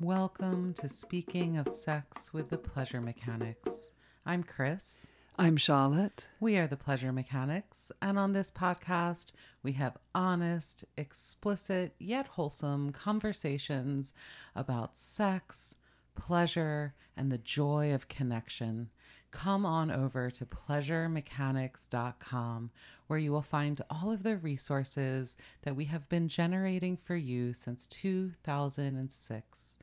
Welcome to Speaking of Sex with the Pleasure Mechanics. I'm Chris. I'm Charlotte. We are the Pleasure Mechanics, and on this podcast, we have honest, explicit, yet wholesome conversations about sex, pleasure, and the joy of connection. Come on over to pleasuremechanics.com where you will find all of the resources that we have been generating for you since 2006.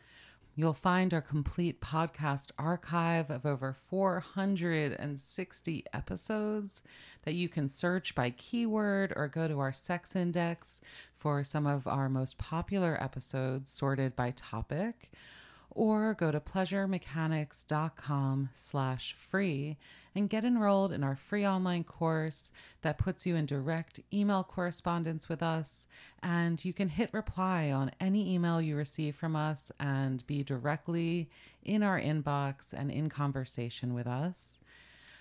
You'll find our complete podcast archive of over 460 episodes that you can search by keyword or go to our sex index for some of our most popular episodes sorted by topic or go to pleasuremechanics.com slash free and get enrolled in our free online course that puts you in direct email correspondence with us. And you can hit reply on any email you receive from us and be directly in our inbox and in conversation with us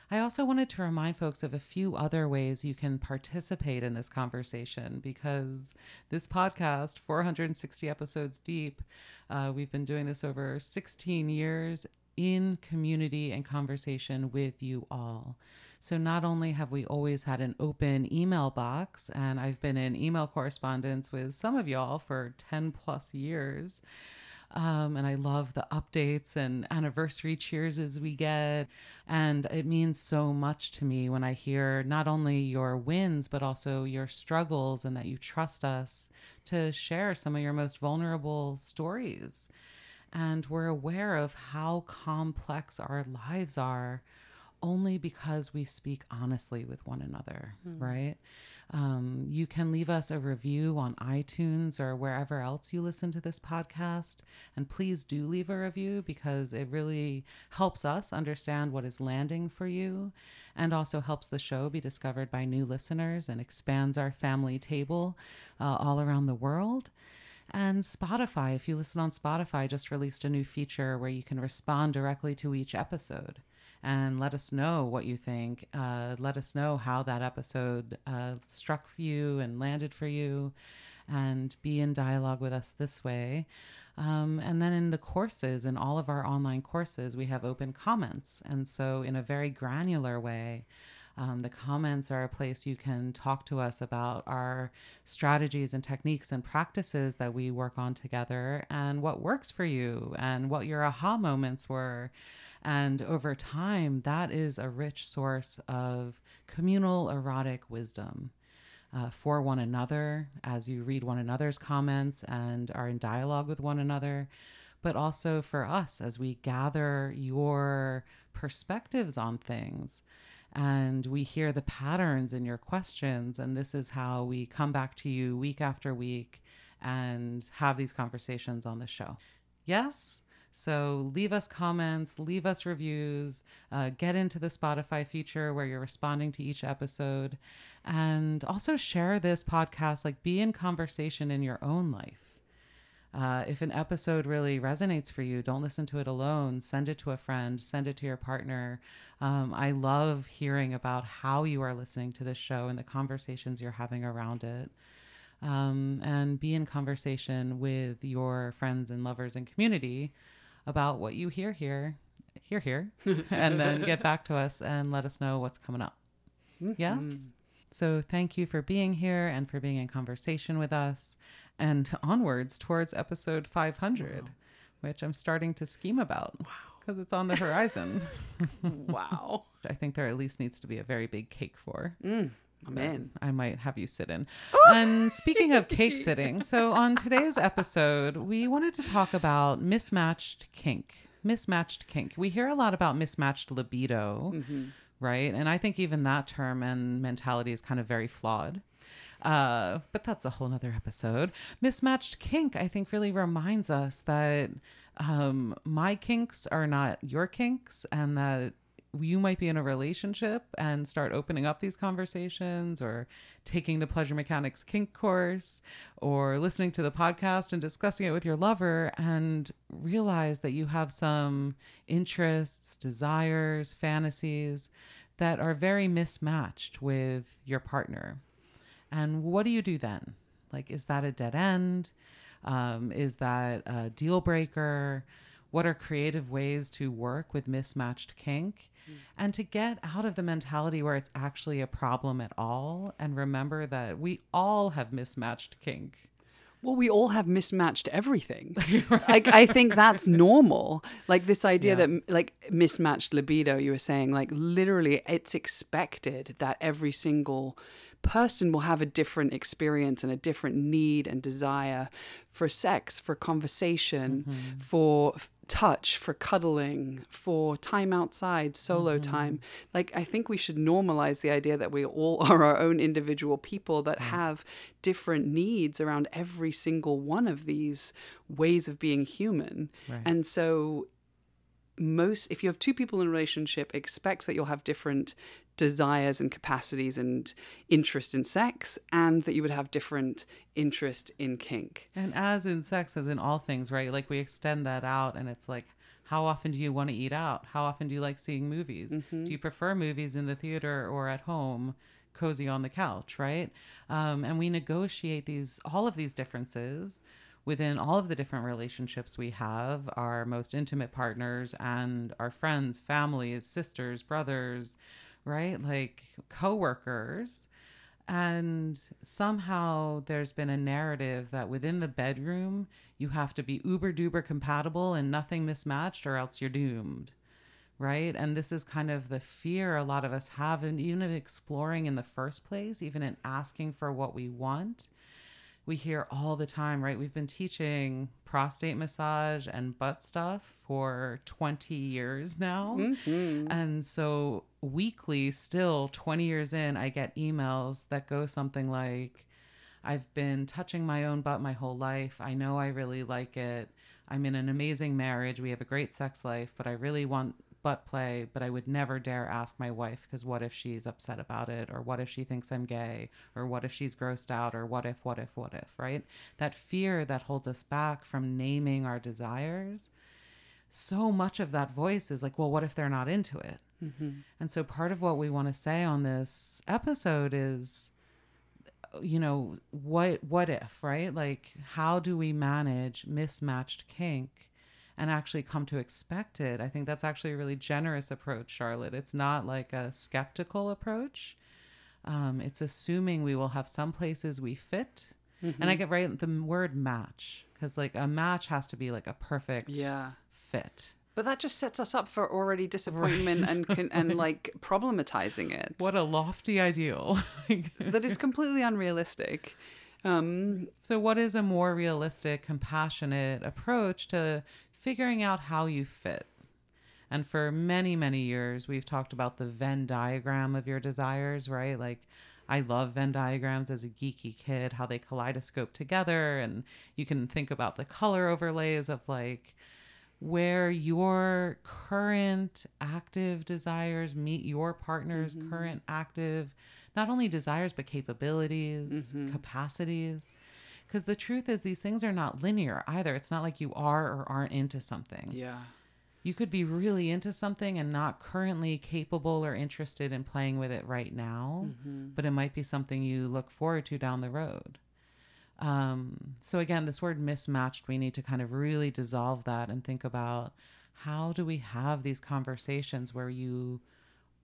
I also wanted to remind folks of a few other ways you can participate in this conversation because this podcast, 460 episodes deep, uh, we've been doing this over 16 years in community and conversation with you all. So, not only have we always had an open email box, and I've been in email correspondence with some of y'all for 10 plus years. Um, and I love the updates and anniversary cheers as we get. And it means so much to me when I hear not only your wins, but also your struggles and that you trust us to share some of your most vulnerable stories. And we're aware of how complex our lives are only because we speak honestly with one another, mm. right? Um, you can leave us a review on iTunes or wherever else you listen to this podcast. And please do leave a review because it really helps us understand what is landing for you and also helps the show be discovered by new listeners and expands our family table uh, all around the world. And Spotify, if you listen on Spotify, just released a new feature where you can respond directly to each episode and let us know what you think. Uh, let us know how that episode uh, struck you and landed for you, and be in dialogue with us this way. Um, and then in the courses, in all of our online courses, we have open comments. And so, in a very granular way, um, the comments are a place you can talk to us about our strategies and techniques and practices that we work on together and what works for you and what your aha moments were. And over time, that is a rich source of communal erotic wisdom. Uh, for one another as you read one another's comments and are in dialogue with one another, but also for us as we gather your perspectives on things and we hear the patterns in your questions. And this is how we come back to you week after week and have these conversations on the show. Yes? So leave us comments, leave us reviews, uh, get into the Spotify feature where you're responding to each episode, and also share this podcast. Like, be in conversation in your own life. Uh, if an episode really resonates for you, don't listen to it alone. Send it to a friend, send it to your partner. Um, I love hearing about how you are listening to this show and the conversations you're having around it. Um, and be in conversation with your friends and lovers and community about what you hear here, hear here, and then get back to us and let us know what's coming up. Mm-hmm. Yes. So thank you for being here and for being in conversation with us and onwards towards episode 500, wow. which I'm starting to scheme about. Wow. Because it's on the horizon. wow. I think there at least needs to be a very big cake for. Mm. Man, I might have you sit in. and speaking of cake sitting, so on today's episode, we wanted to talk about mismatched kink. Mismatched kink. We hear a lot about mismatched libido, mm-hmm. right? And I think even that term and mentality is kind of very flawed. Uh, but that's a whole nother episode. Mismatched kink, I think, really reminds us that um, my kinks are not your kinks and that you might be in a relationship and start opening up these conversations or taking the pleasure mechanics kink course or listening to the podcast and discussing it with your lover and realize that you have some interests, desires, fantasies that are very mismatched with your partner. And what do you do then? Like, is that a dead end? Um, is that a deal breaker? What are creative ways to work with mismatched kink? Mm. And to get out of the mentality where it's actually a problem at all and remember that we all have mismatched kink. Well, we all have mismatched everything. Like I think that's normal. Like this idea Yeah. that like mismatched libido, you were saying, like literally it's expected that every single person will have a different experience and a different need and desire for sex, for conversation, mm-hmm. for f- touch, for cuddling, for time outside, solo mm-hmm. time. Like I think we should normalize the idea that we all are our own individual people that mm. have different needs around every single one of these ways of being human. Right. And so most if you have two people in a relationship expect that you'll have different desires and capacities and interest in sex and that you would have different interest in kink And as in sex, as in all things, right? Like we extend that out, and it's like, how often do you want to eat out? How often do you like seeing movies? Mm-hmm. Do you prefer movies in the theater or at home, cozy on the couch, right? Um, and we negotiate these, all of these differences within all of the different relationships we have our most intimate partners and our friends, families, sisters, brothers, right? Like coworkers. And somehow there's been a narrative that within the bedroom, you have to be uber duper compatible and nothing mismatched, or else you're doomed. Right. And this is kind of the fear a lot of us have, and even in exploring in the first place, even in asking for what we want. We hear all the time, right? We've been teaching prostate massage and butt stuff for 20 years now. Mm-hmm. And so, weekly, still 20 years in, I get emails that go something like I've been touching my own butt my whole life. I know I really like it. I'm in an amazing marriage. We have a great sex life, but I really want butt play, but I would never dare ask my wife because what if she's upset about it? Or what if she thinks I'm gay? Or what if she's grossed out? Or what if, what if, what if, right? That fear that holds us back from naming our desires so much of that voice is like, well, what if they're not into it? Mm-hmm. And so part of what we want to say on this episode is, you know, what what if, right? Like, how do we manage mismatched kink and actually come to expect it? I think that's actually a really generous approach, Charlotte. It's not like a skeptical approach. Um, it's assuming we will have some places we fit. And I get right the word match because like a match has to be like a perfect yeah fit. but that just sets us up for already disappointment and con- and like problematizing it What a lofty ideal. that is completely unrealistic um so, what is a more realistic, compassionate approach to figuring out how you fit? And for many, many years, we've talked about the Venn diagram of your desires, right? Like, I love Venn diagrams as a geeky kid, how they kaleidoscope together. And you can think about the color overlays of like where your current active desires meet your partner's mm-hmm. current active, not only desires, but capabilities, mm-hmm. capacities. Because the truth is, these things are not linear either. It's not like you are or aren't into something. yeah You could be really into something and not currently capable or interested in playing with it right now, but it might be something you look forward to down the road. Um, so again, this word mismatched, we need to kind of really dissolve that and think about how do we have these conversations where you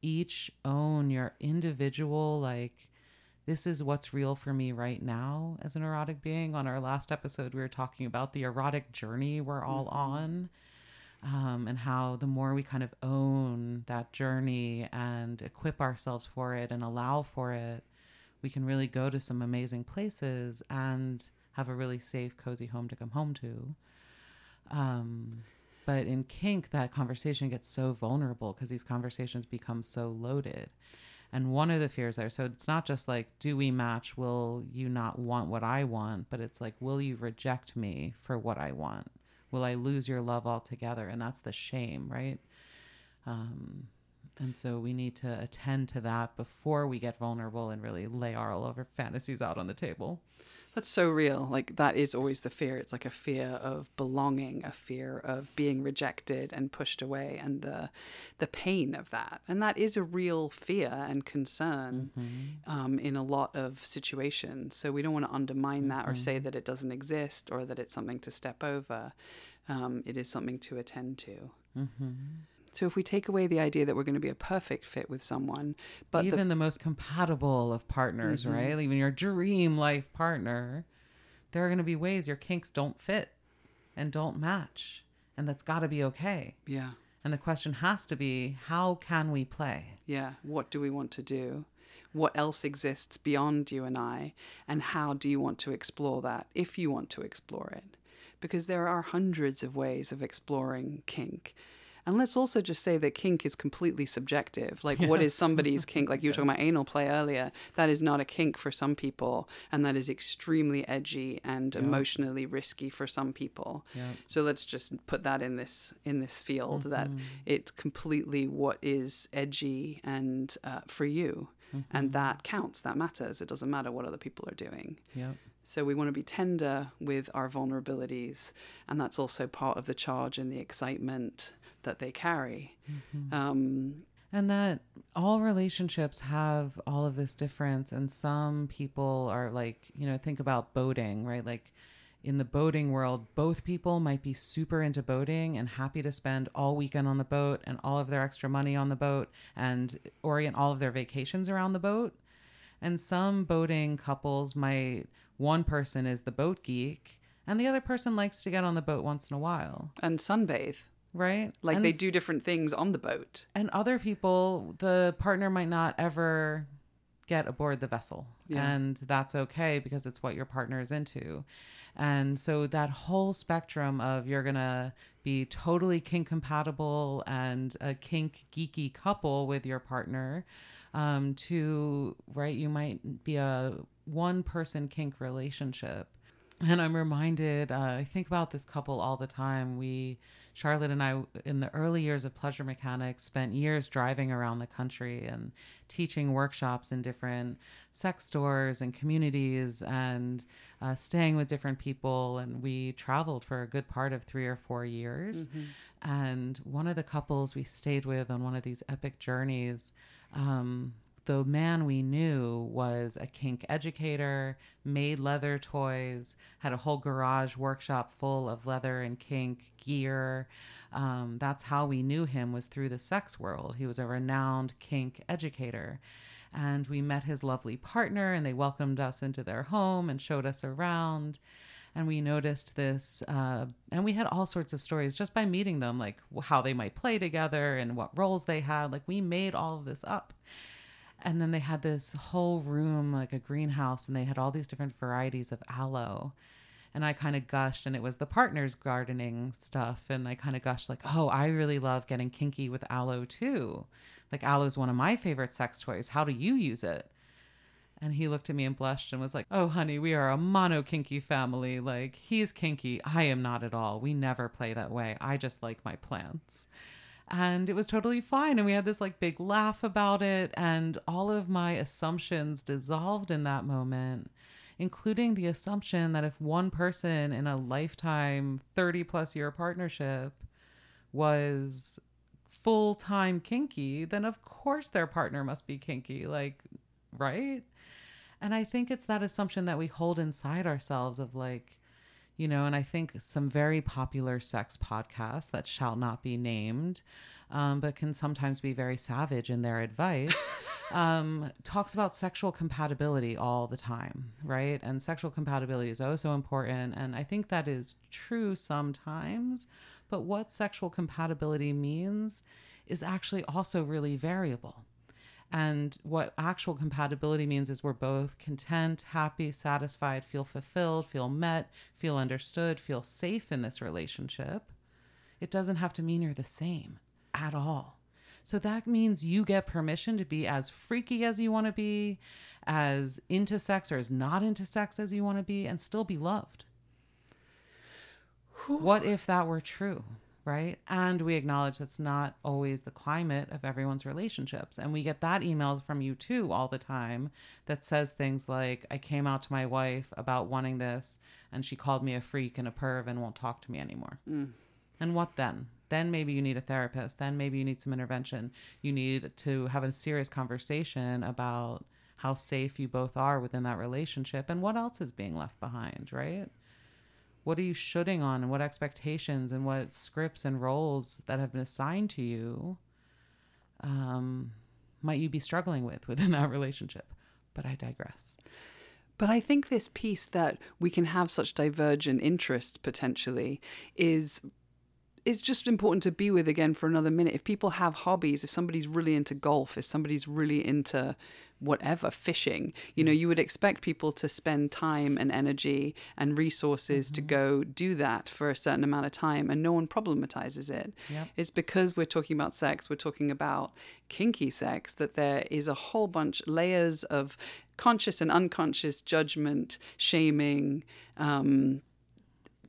each own your individual like this is what's real for me right now as an erotic being. On our last episode, we were talking about the erotic journey we're all on um, and how the more we kind of own that journey and equip ourselves for it and allow for it, we can really go to some amazing places and have a really safe, cozy home to come home to. Um, but in kink, that conversation gets so vulnerable because these conversations become so loaded. And one of the fears there, so it's not just like, do we match? Will you not want what I want? But it's like, will you reject me for what I want? Will I lose your love altogether? And that's the shame, right? Um, and so we need to attend to that before we get vulnerable and really lay our all over fantasies out on the table. That's so real. Like that is always the fear. It's like a fear of belonging, a fear of being rejected and pushed away, and the the pain of that. And that is a real fear and concern Mm-hmm. um, in a lot of situations. So we don't want to undermine that or Mm-hmm. say that it doesn't exist or that it's something to step over. Um, it is something to attend to. Mm-hmm. So if we take away the idea that we're going to be a perfect fit with someone, but even the, most compatible of partners, mm-hmm. right? Even your dream life partner, there are going to be ways your kinks don't fit and don't match. And that's got to be okay. yeah. And the question has to be how can we play? Yeah. What do we want to do? What else exists beyond you and I? And how do you want to explore that if you want to explore it? Because there are hundreds of ways of exploring kink. And let's also just say that kink is completely subjective. Like, what is somebody's kink? Like you were talking about anal play earlier. That is not a kink for some people. And that is extremely edgy and emotionally risky for some people. Yep. So let's just put that in this in this field that it's completely what is edgy and uh, for you, and that counts. That matters. It doesn't matter what other people are doing. Yep. So we want to be tender with our vulnerabilities, and that's also part of the charge and the excitement that they carry. Um, And that all relationships have all of this difference. And some people are like, you know, think about boating, right? Like in the boating world, both people might be super into boating and happy to spend all weekend on the boat and all of their extra money on the boat and orient all of their vacations around the boat. And some boating couples might, one person is the boat geek and the other person likes to get on the boat once in a while, and sunbathe. Right? Like And they do different things on the boat. and other people the partner might not ever get aboard the vessel Yeah. and that's okay because it's what your partner is into and so that whole spectrum of you're gonna be totally kink compatible and a kink geeky couple with your partner um, to right you might be a one person kink relationship and I'm reminded, uh, I think about this couple all the time. We, Charlotte and I, in the early years of pleasure mechanics, spent years driving around the country and teaching workshops in different sex stores and communities and uh, staying with different people. And we traveled for a good part of three or four years. And one of the couples we stayed with on one of these epic journeys, um, the man we knew was a kink educator, made leather toys, had a whole garage workshop full of leather and kink gear. Um, that's how we knew him was through the sex world. He was a renowned kink educator. And we met his lovely partner, and they welcomed us into their home and showed us around and we noticed this uh, and we had all sorts of stories just by meeting them like how they might play together and what roles they had like we made all of this up and then they had this whole room like a greenhouse and they had all these different varieties of aloe and i kind of gushed and it was the partners gardening stuff and i kind of gushed like oh i really love getting kinky with aloe too like aloe is one of my favorite sex toys how do you use it and he looked at me and blushed and was like, Oh, honey, we are a mono kinky family. Like, he's kinky. I am not at all. We never play that way. I just like my plants. And it was totally fine. And we had this like big laugh about it. And all of my assumptions dissolved in that moment, including the assumption that if one person in a lifetime 30 plus year partnership was full time kinky, then of course their partner must be kinky. Like, right? And I think it's that assumption that we hold inside ourselves of like, you know, and I think some very popular sex podcasts that shall not be named, um, but can sometimes be very savage in their advice, um, talks about sexual compatibility all the time, right? And sexual compatibility is oh so important. And I think that is true sometimes, but what sexual compatibility means is actually also really variable. And what actual compatibility means is we're both content, happy, satisfied, feel fulfilled, feel met, feel understood, feel safe in this relationship. It doesn't have to mean you're the same at all. So that means you get permission to be as freaky as you want to be, as into sex or as not into sex as you want to be, and still be loved. What if that were true? Right? And we acknowledge that's not always the climate of everyone's relationships. And we get that email from you too all the time that says things like, I came out to my wife about wanting this, and she called me a freak and a perv and won't talk to me anymore. Mm. And what then? Then maybe you need a therapist. Then maybe you need some intervention. You need to have a serious conversation about how safe you both are within that relationship and what else is being left behind, right? What are you shooting on and what expectations and what scripts and roles that have been assigned to you um, might you be struggling with within that relationship? But I digress. But I think this piece that we can have such divergent interests potentially is is just important to be with again for another minute. If people have hobbies, if somebody's really into golf, if somebody's really into whatever, fishing, you know, you would expect people to spend time and energy and resources to go do that for a certain amount of time and no one problematizes it. Yep. It's because we're talking about sex, we're talking about kinky sex, that there is a whole bunch layers of conscious and unconscious judgment, shaming, um,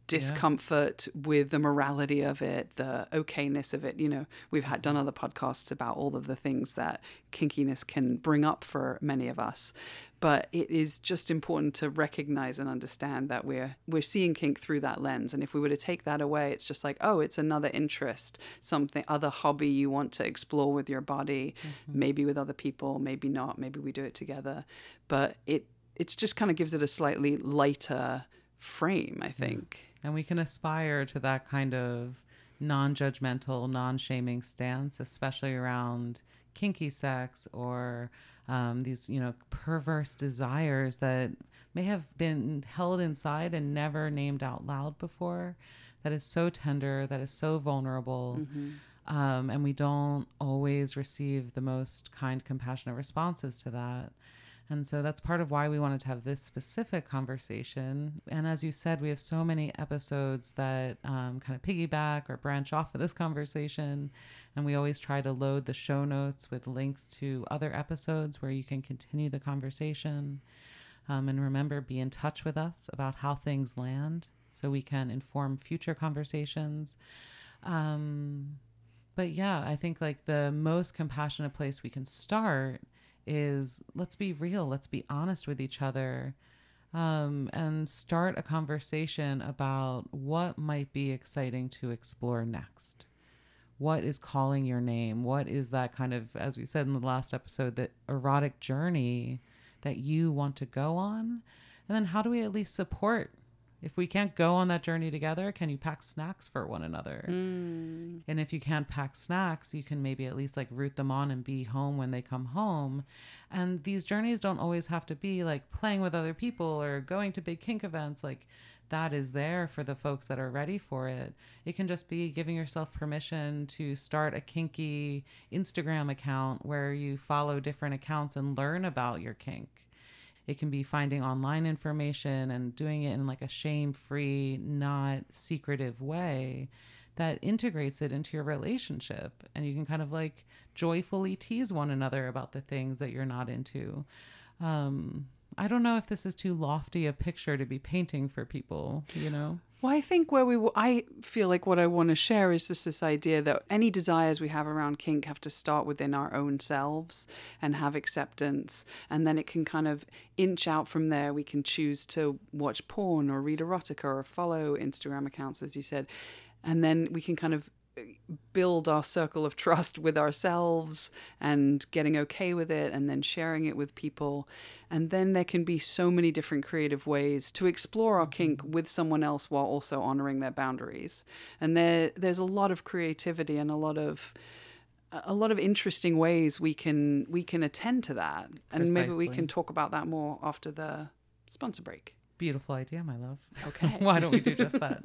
discomfort with the morality of it, the okayness of it. You know, we've had done other podcasts about all of the things that kinkiness can bring up for many of us. But it is just important to recognize and understand that we're we're seeing kink through that lens. And if we were to take that away, it's just like, oh, it's another interest, something other hobby you want to explore with your body, mm-hmm. maybe with other people, maybe not, maybe we do it together. But it it's just kind of gives it a slightly lighter frame, I think. And we can aspire to that kind of non judgmental, non shaming stance, especially around kinky sex or um, these, you know, perverse desires that may have been held inside and never named out loud before. That is so tender, that is so vulnerable. Um, and we don't always receive the most kind, compassionate responses to that. And so that's part of why we wanted to have this specific conversation. And as you said, we have so many episodes that um, kind of piggyback or branch off of this conversation. And we always try to load the show notes with links to other episodes where you can continue the conversation. Um, and remember, be in touch with us about how things land so we can inform future conversations. Um, but yeah, I think like the most compassionate place we can start is let's be real, let's be honest with each other, um, and start a conversation about what might be exciting to explore next. What is calling your name? What is that kind of, as we said in the last episode, that erotic journey that you want to go on? And then how do we at least support? If we can't go on that journey together, can you pack snacks for one another? Mm. And if you can't pack snacks, you can maybe at least like root them on and be home when they come home. And these journeys don't always have to be like playing with other people or going to big kink events. Like that is there for the folks that are ready for it. It can just be giving yourself permission to start a kinky Instagram account where you follow different accounts and learn about your kink. It can be finding online information and doing it in like a shame free, not secretive way that integrates it into your relationship. And you can kind of like joyfully tease one another about the things that you're not into. Um, I don't know if this is too lofty a picture to be painting for people, you know? Well, I think where we, w- I feel like what I want to share is just this idea that any desires we have around kink have to start within our own selves and have acceptance, and then it can kind of inch out from there. We can choose to watch porn or read erotica or follow Instagram accounts, as you said, and then we can kind of build our circle of trust with ourselves and getting okay with it and then sharing it with people. And then there can be so many different creative ways to explore our kink mm-hmm. with someone else while also honoring their boundaries. And there there's a lot of creativity and a lot of a lot of interesting ways we can we can attend to that. And maybe we can talk about that more after the sponsor break Beautiful idea, my love. Okay. Why don't we do just that?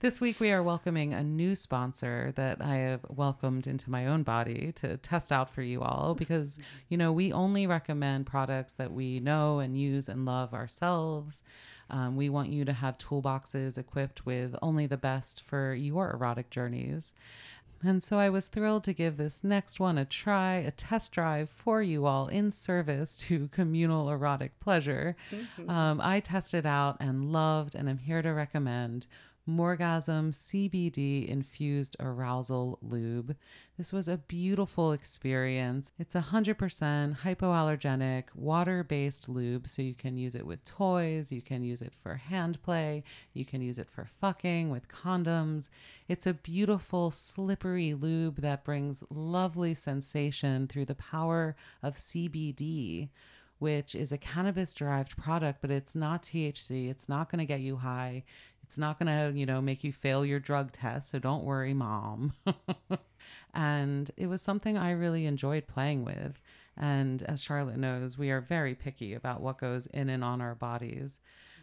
this week, we are welcoming a new sponsor that I have welcomed into my own body to test out for you all because, you know, we only recommend products that we know and use and love ourselves. Um, we want you to have toolboxes equipped with only the best for your erotic journeys. And so I was thrilled to give this next one a try, a test drive for you all in service to communal erotic pleasure. Um, I tested out and loved, and I'm here to recommend Morgasm CBD infused arousal lube. This was a beautiful experience. It's 100% hypoallergenic, water based lube, so you can use it with toys, you can use it for hand play, you can use it for fucking with condoms. It's a beautiful, slippery lube that brings lovely sensation through the power of CBD which is a cannabis derived product, but it's not THC. It's not going to get you high. It's not going to, you know, make you fail your drug test. So don't worry, mom. and it was something I really enjoyed playing with. And as Charlotte knows, we are very picky about what goes in and on our bodies.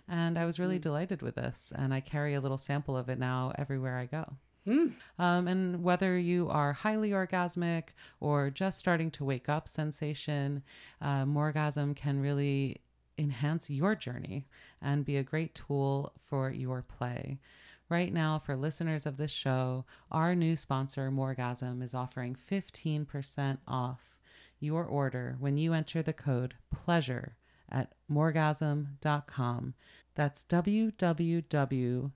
And I was really mm. delighted with this. And I carry a little sample of it now everywhere I go. Mm. Um, and whether you are highly orgasmic or just starting to wake up sensation, um, Morgasm can really enhance your journey and be a great tool for your play. Right now, for listeners of this show, our new sponsor, Morgasm, is offering 15% off your order when you enter the code PLEASURE at morgasm.com. That's www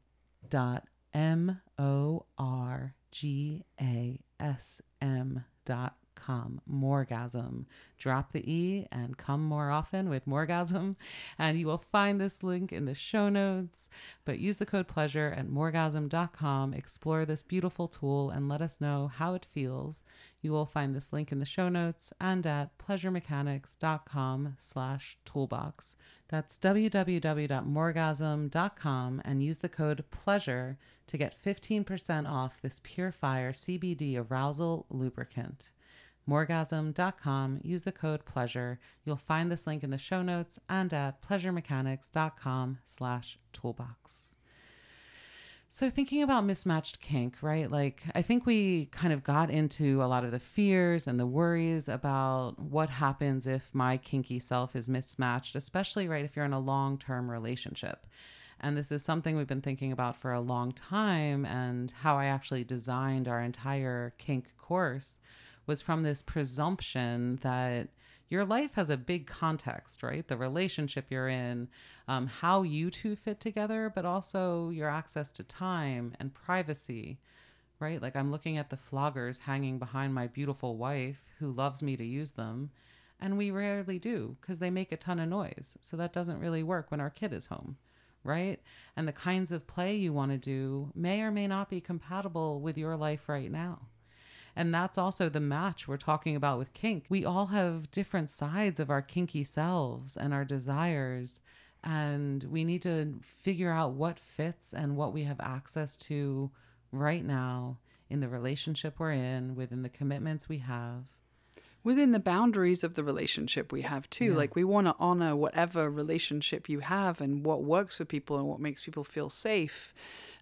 M O R G A S M dot com. Morgasm. Drop the E and come more often with Morgasm. And you will find this link in the show notes. But use the code pleasure at morgasm.com. Explore this beautiful tool and let us know how it feels. You will find this link in the show notes and at pleasuremechanics.com slash toolbox. That's www.morgasm.com and use the code pleasure to get 15% off this Purefire CBD arousal lubricant. Morgasm.com, use the code pleasure. You'll find this link in the show notes and at pleasuremechanics.com slash toolbox. So thinking about mismatched kink, right? Like I think we kind of got into a lot of the fears and the worries about what happens if my kinky self is mismatched, especially right if you're in a long-term relationship. And this is something we've been thinking about for a long time and how I actually designed our entire kink course was from this presumption that your life has a big context, right? The relationship you're in, um, how you two fit together, but also your access to time and privacy, right? Like I'm looking at the floggers hanging behind my beautiful wife who loves me to use them. And we rarely do because they make a ton of noise. So that doesn't really work when our kid is home, right? And the kinds of play you want to do may or may not be compatible with your life right now. And that's also the match we're talking about with kink. We all have different sides of our kinky selves and our desires. And we need to figure out what fits and what we have access to right now in the relationship we're in, within the commitments we have within the boundaries of the relationship we have too. Yeah. Like we want to honor whatever relationship you have and what works for people and what makes people feel safe.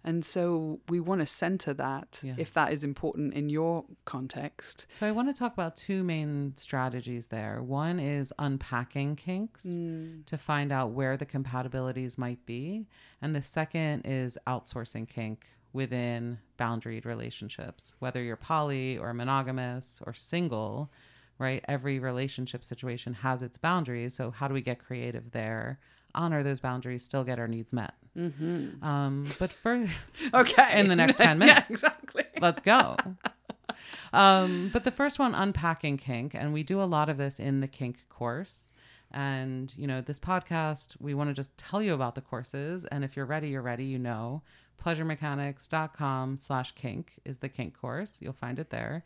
And so we want to center that yeah. if that is important in your context. So I want to talk about two main strategies there. One is unpacking kinks mm. to find out where the compatibilities might be. And the second is outsourcing kink within boundaried relationships, whether you're poly or monogamous or single right? Every relationship situation has its boundaries. So, how do we get creative there? Honor those boundaries, still get our needs met. Mm-hmm. Um, but for okay, in the next ten minutes, yeah, exactly. let's go. um, but the first one, unpacking kink, and we do a lot of this in the kink course. And you know, this podcast, we want to just tell you about the courses, and if you're ready, you're ready. You know, pleasuremechanics.com slash kink is the kink course. You'll find it there.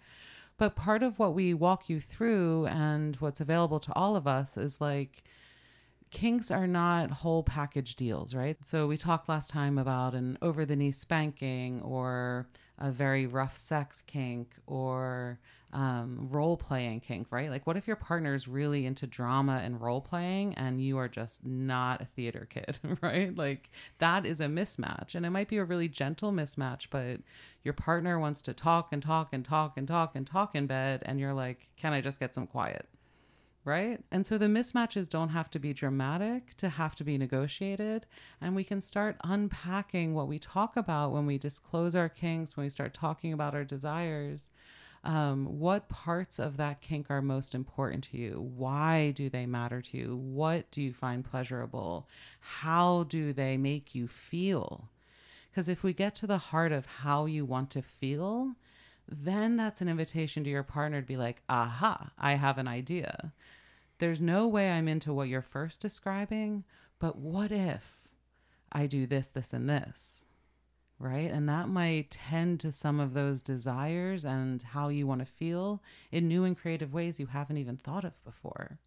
But part of what we walk you through and what's available to all of us is like kinks are not whole package deals, right? So we talked last time about an over the knee spanking or a very rough sex kink or um, role playing kink, right? Like, what if your partner is really into drama and role playing and you are just not a theater kid, right? Like, that is a mismatch. And it might be a really gentle mismatch, but your partner wants to talk and talk and talk and talk and talk in bed. And you're like, can I just get some quiet? Right. And so the mismatches don't have to be dramatic to have to be negotiated. And we can start unpacking what we talk about when we disclose our kinks, when we start talking about our desires um, what parts of that kink are most important to you? Why do they matter to you? What do you find pleasurable? How do they make you feel? Because if we get to the heart of how you want to feel, then that's an invitation to your partner to be like, aha, I have an idea. There's no way I'm into what you're first describing, but what if I do this, this, and this? Right. And that might tend to some of those desires and how you want to feel in new and creative ways you haven't even thought of before.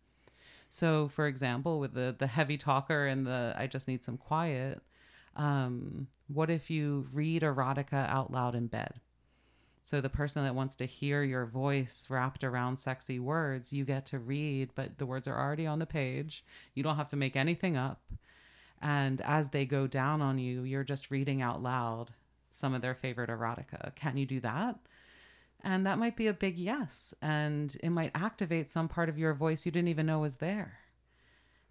So, for example, with the the heavy talker and the I just need some quiet, um, what if you read erotica out loud in bed? So the person that wants to hear your voice wrapped around sexy words, you get to read, but the words are already on the page. You don't have to make anything up. And as they go down on you, you're just reading out loud some of their favorite erotica. Can you do that? And that might be a big yes. And it might activate some part of your voice you didn't even know was there.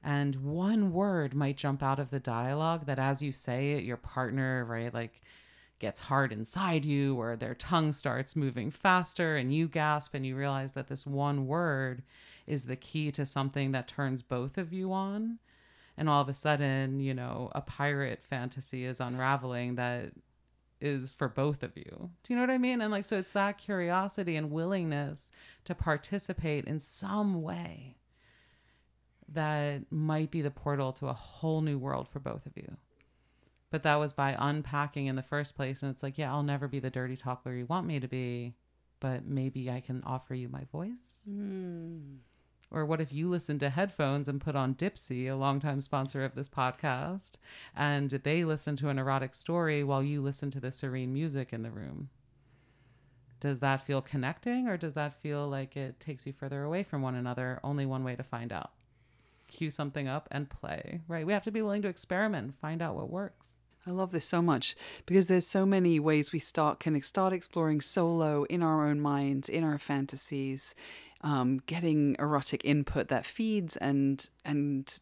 And one word might jump out of the dialogue that as you say it, your partner, right, like gets hard inside you, or their tongue starts moving faster, and you gasp and you realize that this one word is the key to something that turns both of you on. And all of a sudden, you know, a pirate fantasy is unraveling that is for both of you. Do you know what I mean? And like, so it's that curiosity and willingness to participate in some way that might be the portal to a whole new world for both of you. But that was by unpacking in the first place. And it's like, yeah, I'll never be the dirty talker you want me to be, but maybe I can offer you my voice. Mm. Or what if you listen to headphones and put on Dipsea, a longtime sponsor of this podcast, and they listen to an erotic story while you listen to the serene music in the room? Does that feel connecting or does that feel like it takes you further away from one another? Only one way to find out. Cue something up and play, right? We have to be willing to experiment and find out what works. I love this so much because there's so many ways we start can start exploring solo in our own minds, in our fantasies, um, getting erotic input that feeds and and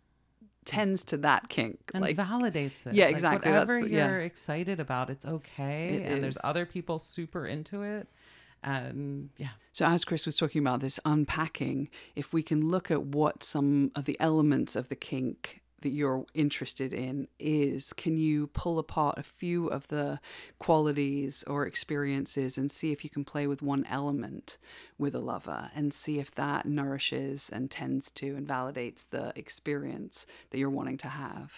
tends to that kink and like validates it. Yeah, Like, exactly. whatever That's- you're yeah. excited about, it's okay. It and there's other people super into it. And yeah, So, as Chris was talking about this unpacking, if we can look at what some of the elements of the kink that you're interested in is, can you pull apart a few of the qualities or experiences and see if you can play with one element with a lover and see if that nourishes and tends to and validates the experience that you're wanting to have?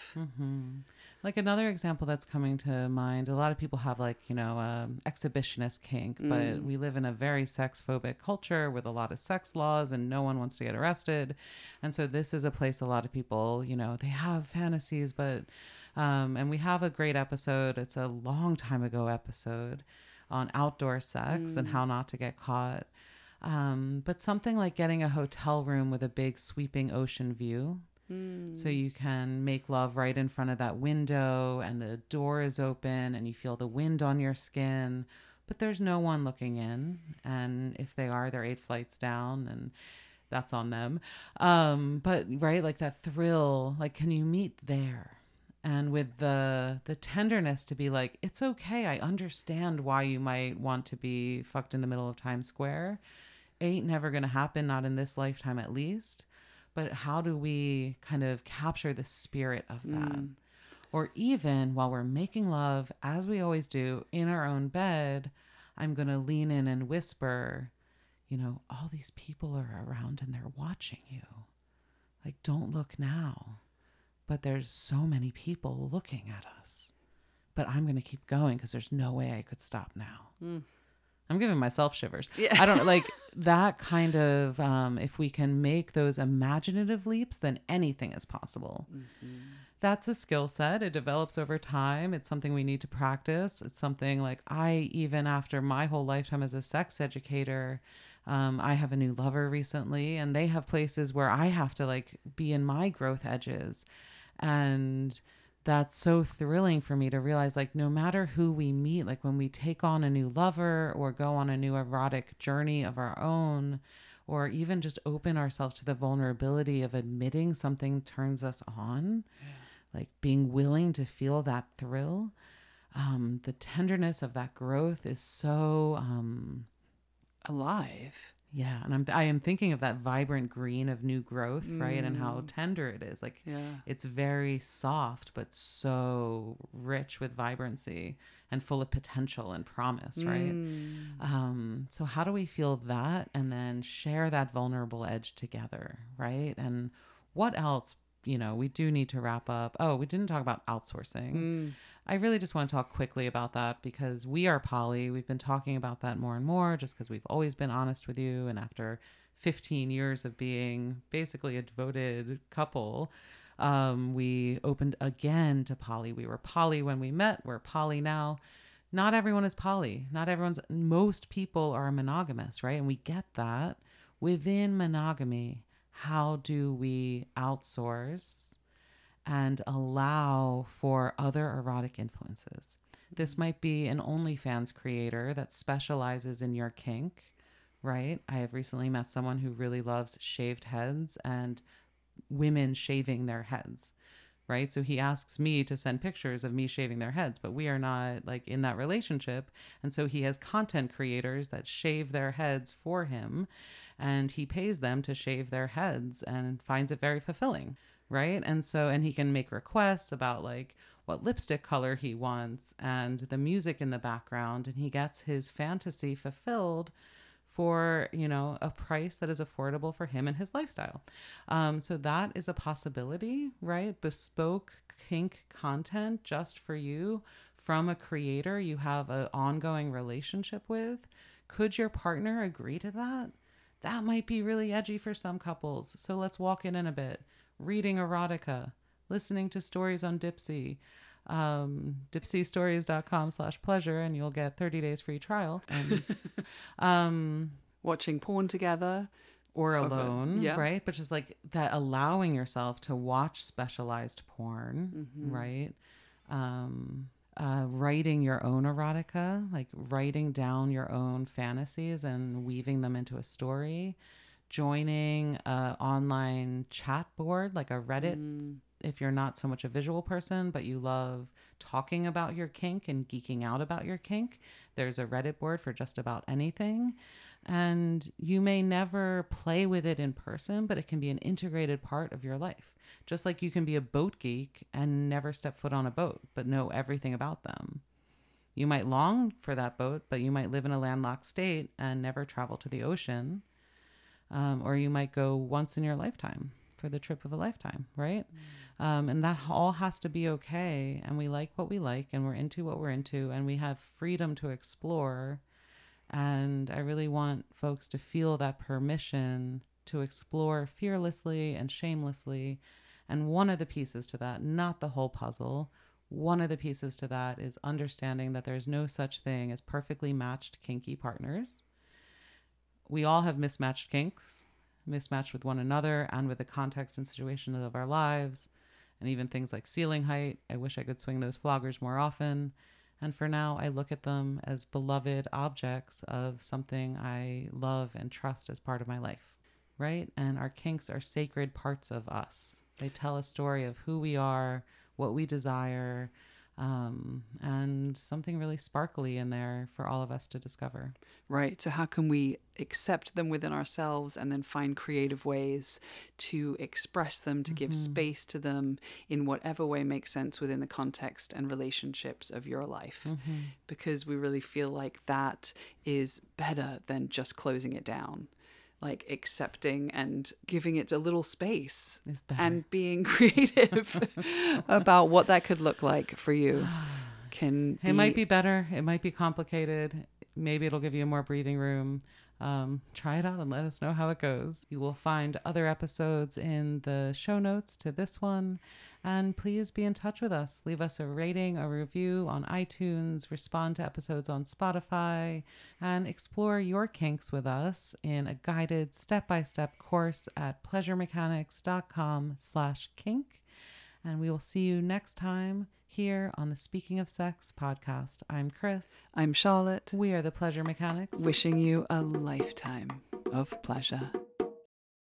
like another example that's coming to mind, a lot of people have like, you know, um, exhibitionist kink, but we live in a very sex phobic culture with a lot of sex laws and no one wants to get arrested. And so this is a place a lot of people, you know, they have fantasies, but, um, and we have a great episode. It's a long time ago episode on outdoor sex and how not to get caught. Um, but something like getting a hotel room with a big sweeping ocean view. So you can make love right in front of that window and the door is open and you feel the wind on your skin, but there's no one looking in. And if they are, they're eight flights down and that's on them. Um, but right, like that thrill, like can you meet there? And with the the tenderness to be like, it's okay. I understand why you might want to be fucked in the middle of Times Square. Ain't never gonna happen, not in this lifetime at least but how do we kind of capture the spirit of that? Mm. Or even while we're making love, as we always do in our own bed, I'm going to lean in and whisper, you know, all these people are around and they're watching you. Like, don't look now. But there's so many people looking at us. But I'm going to keep going because there's no way I could stop now. Mm. I'm giving myself shivers. Yeah. I don't like that kind of. Um, if we can make those imaginative leaps, then anything is possible. That's a skill set. It develops over time. It's something we need to practice. It's something like I, even after my whole lifetime as a sex educator, um, I have a new lover recently, and they have places where I have to like be in my growth edges. And that's so thrilling for me to realize like no matter who we meet like when we take on a new lover or go on a new erotic journey of our own or even just open ourselves to the vulnerability of admitting something turns us on like being willing to feel that thrill um, the tenderness of that growth is so um, Alive. Yeah, and I'm I am thinking of that vibrant green of new growth, right? And how Mm. tender it is. Like Yeah. it's very soft but so rich with vibrancy and full of potential and promise, right? Mm. Um, so how do we feel that and then share that vulnerable edge together, right? And what else? You know, we do need to wrap up. Oh, we didn't talk about outsourcing. Mm. I really just want to talk quickly about that because we are poly. We've been talking about that more and more just because we've always been honest with you. And after 15 years of being basically a devoted couple, um, we opened again to poly. We were poly when we met, we're poly now. Not everyone is poly. Not everyone's, most people are monogamous, right? And we get that. Within monogamy, how do we outsource? And allow for other erotic influences. This mm-hmm. might be an OnlyFans creator that specializes in your kink, right? I have recently met someone who really loves shaved heads and women shaving their heads, right? So he asks me to send pictures of me shaving their heads, but we are not like in that relationship. And so he has content creators that shave their heads for him and he pays them to shave their heads and finds it very fulfilling right? And so and he can make requests about like what lipstick color he wants and the music in the background and he gets his fantasy fulfilled for you know a price that is affordable for him and his lifestyle. Um, so that is a possibility right? Bespoke kink content just for you from a creator you have an ongoing relationship with. Could your partner agree to that? That might be really edgy for some couples. So let's walk in in a bit reading erotica listening to stories on Dipsea um dipseastories.com slash pleasure and you'll get 30 days free trial and um Watching porn together. or alone yeah. right but just like that allowing yourself to watch specialized porn Mhm. right um uh, writing your own erotica like writing down your own fantasies and weaving them into a story joining a online chat board like a reddit Mm. if you're not so much a visual person, but you love talking about your kink and geeking out about your kink, there's a Reddit board for just about anything. And you may never play with it in person, but it can be an integrated part of your life. Just like you can be a boat geek and never step foot on a boat, but know everything about them. You might long for that boat, but you might live in a landlocked state and never travel to the ocean. Um, or you might go once in your lifetime for the trip of a lifetime, right? Um, and that all has to be okay. And we like what we like, and we're into what we're into, and we have freedom to explore. And I really want folks to feel that permission to explore fearlessly and shamelessly. And one of the pieces to that, not the whole puzzle, one of the pieces to that is understanding that there's no such thing as perfectly matched kinky partners. We all have mismatched kinks, mismatched with one another and with the context and situation of our lives, and even things like ceiling height. I wish I could swing those floggers more often. And for now, I look at them as beloved objects of something I love and trust as part of my life, right? And our kinks are sacred parts of us. They tell a story of who we are, what we desire, um, and something really sparkly in there for all of us to discover. Right. So, how can we accept them within ourselves and then find creative ways to express them, to give space to them in whatever way makes sense within the context and relationships of your life? Because we really feel like that is better than just closing it down. Like accepting and giving it a little space and being creative about what that could look like for you. Can It might be better. It might be complicated. Maybe it'll give you more breathing room. Um, try it out and let us know how it goes. You will find other episodes in the show notes to this one. And please be in touch with us. Leave us a rating, a review on iTunes, respond to episodes on Spotify, and explore your kinks with us in a guided step-by-step course at pleasuremechanics.com slash kink. And we will see you next time here on the Speaking of Sex podcast. I'm Chris. I'm Charlotte. We are the Pleasure Mechanics. Wishing you a lifetime of pleasure.